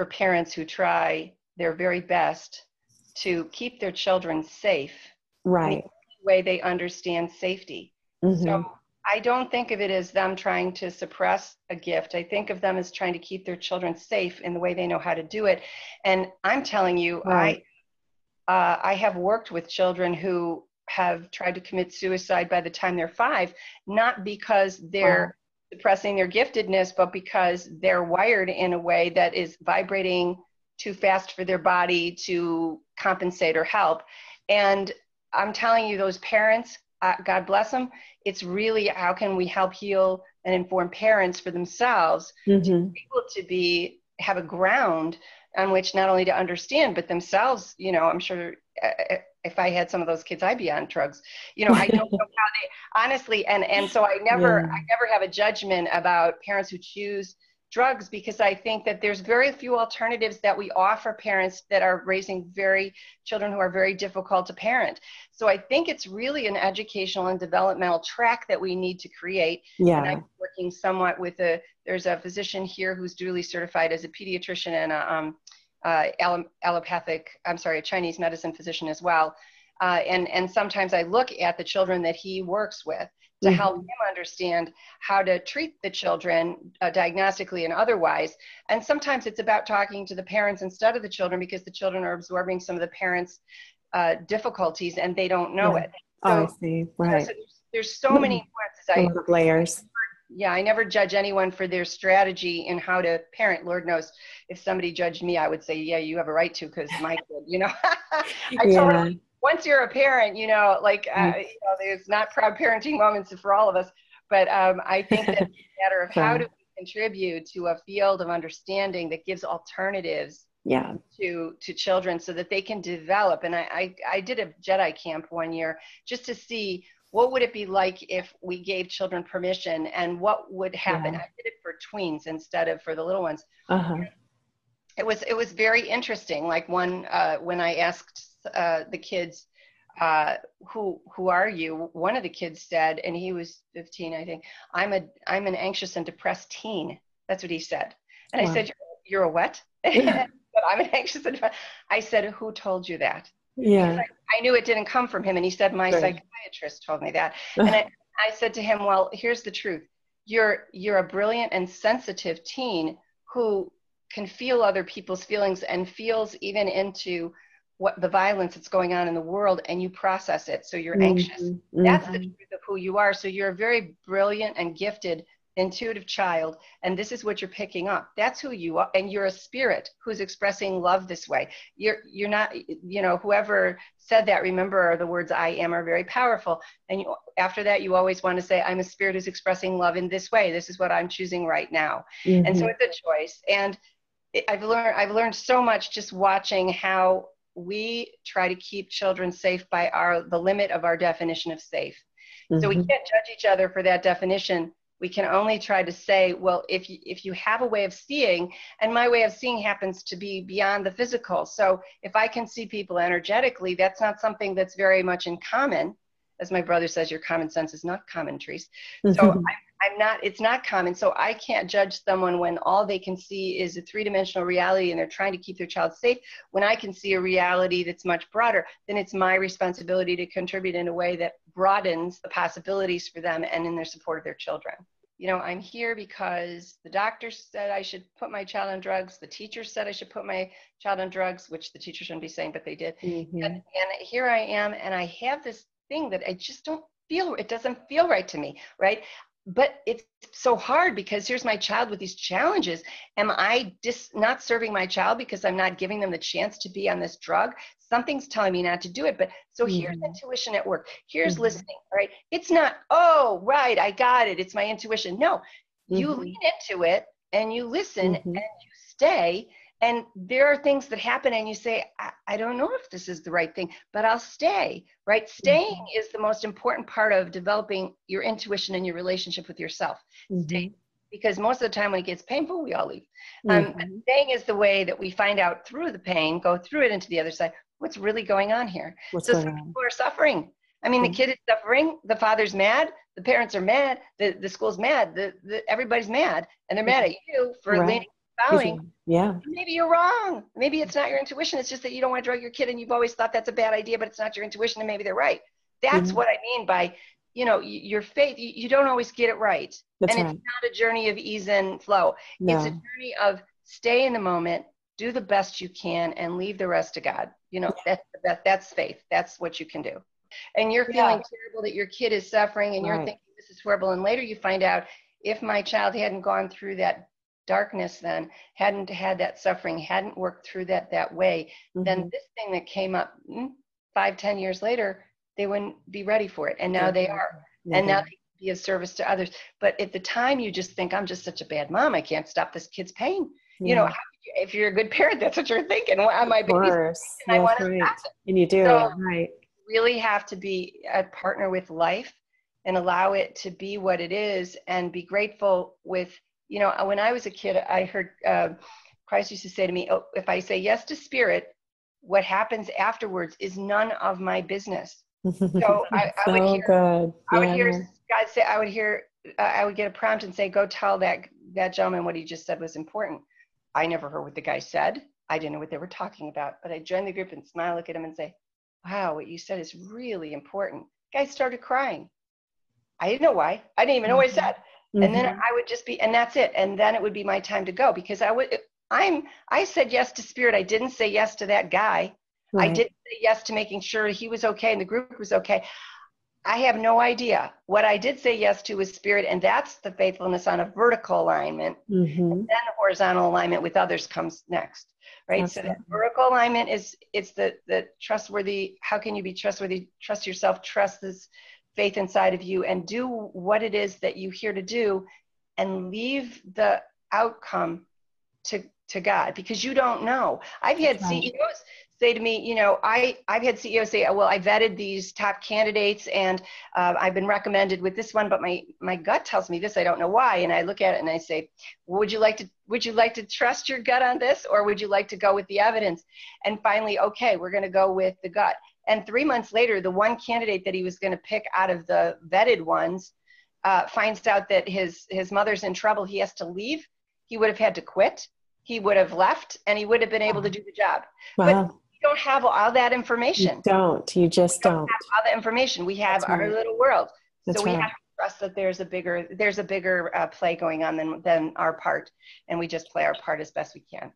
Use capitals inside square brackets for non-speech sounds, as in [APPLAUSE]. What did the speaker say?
for parents who try their very best to keep their children safe. Right. The way they understand safety. Mm-hmm. So I don't think of it as them trying to suppress a gift. I think of them as trying to keep their children safe in the way they know how to do it. And I'm telling you, right. I uh, I have worked with children who have tried to commit suicide by the time they're five, not because they're. Suppressing their giftedness, but because they're wired in a way that is vibrating too fast for their body to compensate or help. And I'm telling you, those parents, uh, God bless them, it's really how can we help heal and inform parents for themselves mm-hmm. to be able to be have a ground on which not only to understand but themselves you know i'm sure uh, uh, if i had some of those kids i'd be on drugs you know i don't [LAUGHS] know how they honestly and and so i never yeah. i never have a judgment about parents who choose drugs because I think that there's very few alternatives that we offer parents that are raising very children who are very difficult to parent. So I think it's really an educational and developmental track that we need to create. Yeah. And I'm working somewhat with a there's a physician here who's duly certified as a pediatrician and a um, uh, allopathic, I'm sorry, a Chinese medicine physician as well. Uh, and, and sometimes I look at the children that he works with to mm-hmm. help him understand how to treat the children uh, diagnostically and otherwise. And sometimes it's about talking to the parents instead of the children because the children are absorbing some of the parents' uh, difficulties and they don't know yeah. it. So, oh, I see. Right. You know, so there's, there's, so many nuances. I, layers. Yeah, I never judge anyone for their strategy in how to parent. Lord knows, if somebody judged me, I would say, "Yeah, you have a right to," because my [LAUGHS] kid, you know. [LAUGHS] I yeah. totally once you're a parent, you know, like uh, mm. you know, there's not proud parenting moments for all of us, but um, I think that it's a matter of how do we contribute to a field of understanding that gives alternatives yeah. to to children so that they can develop. And I, I I did a Jedi camp one year just to see what would it be like if we gave children permission and what would happen. Yeah. I did it for tweens instead of for the little ones. Uh-huh. It was it was very interesting. Like one uh, when I asked uh, the kids, uh, who who are you? One of the kids said, and he was 15, I think. I'm a I'm an anxious and depressed teen. That's what he said. And wow. I said, you're, you're, a what? [LAUGHS] But I'm an anxious and depressed. I said, who told you that? Yeah. I, knew it didn't come from him, and he said my right. psychiatrist told me that. [LAUGHS] and I, I said to him, well, here's the truth. You're you're a brilliant and sensitive teen who can feel other people's feelings and feels even into what the violence that's going on in the world and you process it so you're anxious mm-hmm. that's the truth of who you are so you're a very brilliant and gifted intuitive child and this is what you're picking up that's who you are and you're a spirit who's expressing love this way you're you're not you know whoever said that remember the words i am are very powerful and you, after that you always want to say i'm a spirit who's expressing love in this way this is what i'm choosing right now mm-hmm. and so it's a choice and I've learned I've learned so much just watching how we try to keep children safe by our the limit of our definition of safe. Mm-hmm. So we mm-hmm. can't judge each other for that definition. We can only try to say, well, if you, if you have a way of seeing, and my way of seeing happens to be beyond the physical. So if I can see people energetically, that's not something that's very much in common. As my brother says, your common sense is not common, Trees. So mm-hmm. I, I'm not, it's not common. So I can't judge someone when all they can see is a three dimensional reality and they're trying to keep their child safe. When I can see a reality that's much broader, then it's my responsibility to contribute in a way that broadens the possibilities for them and in their support of their children. You know, I'm here because the doctor said I should put my child on drugs. The teacher said I should put my child on drugs, which the teacher shouldn't be saying, but they did. Mm-hmm. And, and here I am, and I have this thing that I just don't feel it doesn't feel right to me right but it's so hard because here's my child with these challenges am i just not serving my child because i'm not giving them the chance to be on this drug something's telling me not to do it but so mm-hmm. here's intuition at work here's mm-hmm. listening right it's not oh right i got it it's my intuition no mm-hmm. you lean into it and you listen mm-hmm. and you stay and there are things that happen and you say I, I, don't know if this is the right thing but i'll stay right staying mm-hmm. is the most important part of developing your intuition and your relationship with yourself mm-hmm. stay because most of the time when it gets painful we all leave um, mm-hmm. staying is the way that we find out through the pain go through it into the other side what's really going on here what's so some on? people are suffering i mean the mm-hmm. kid is suffering the father's mad the parents are mad the, the school's mad the, the everybody's mad and they're mad at you for right. leaning yeah. maybe you're wrong. Maybe it's not your intuition. It's just that you don't want to drug your kid and you've always thought that's a bad idea, but it's not your intuition and maybe they're right. That's Mhm. what I mean by, you know, your faith. You, don't always get it right. That's and right. it's not a journey of ease and flow. No. It's a journey of stay in the moment, do the best you can, and leave the rest to God. You know, that's the best, that's faith. That's what you can do. And you're feeling Yeah. terrible that your kid is suffering, and you're thinking this is horrible. And later you find out if my child hadn't gone through that darkness, then hadn't had that suffering, hadn't worked through that that way, then Mhm. this thing that came up mm, five, ten years later, they wouldn't be ready for it, and now they are Yeah, and now they can be of service to others. But at the time, you just think, I'm just such a bad mom. I can't stop this kid's pain. You know, Yeah. you, if you're a good parent, that's what you're thinking. Why am I course. And I want That's to stop it. And you do, So- right. Really have to be a partner with life and allow it to be what it is and be grateful with, you know, when I was a kid, I heard uh, Christ used to say to me, oh, if I say yes to spirit, what happens afterwards is none of my business. So [LAUGHS] I, I would hear good. I would yeah. hear God say, I would hear, uh, I would get a prompt and say, go tell that that gentleman what he just said was important. I never heard what the guy said. I didn't know what they were talking about, but I joined the group and smile, look at him and say, wow, what you said is really important. Guy started crying. I didn't know why. I didn't even know what he said. And then Mhm. I would just be, and that's it. And then it would be my time to go because I would, I'm, I said yes to spirit. I didn't say yes to that guy. I didn't say yes to making sure he was okay and the group was okay. I have no idea. What I did say yes to was spirit, and that's the faithfulness on a vertical alignment. Mhm. Then the horizontal alignment with others comes next, right? So that vertical alignment is it's the the trustworthy. How can you be trustworthy? Trust yourself. Trust this faith inside of you, and do what it is that you're here to do, and leave the outcome to to God because you don't know. I've had CEOs say to me, you know, I I've had CEOs say, well, I vetted these top candidates and uh, I've been recommended with this one, but my my gut tells me this. I don't know why, and I look at it and I say, would you like to would you like to trust your gut on this, or would you like to go with the evidence? And finally, okay, we're going to go with the gut. And three months later, the one candidate that he was going to pick out of the vetted ones uh, finds out that his his mother's in trouble. He has to leave. He would have had to quit. He would have left, and he would have been able to do the job. Wow. We don't have all that You information. don't. You just We don't. have all the information. We have our little world. That's so we right. have to trust that there's a bigger there's a bigger uh, play going on than than our part, and we just play our part as best we can.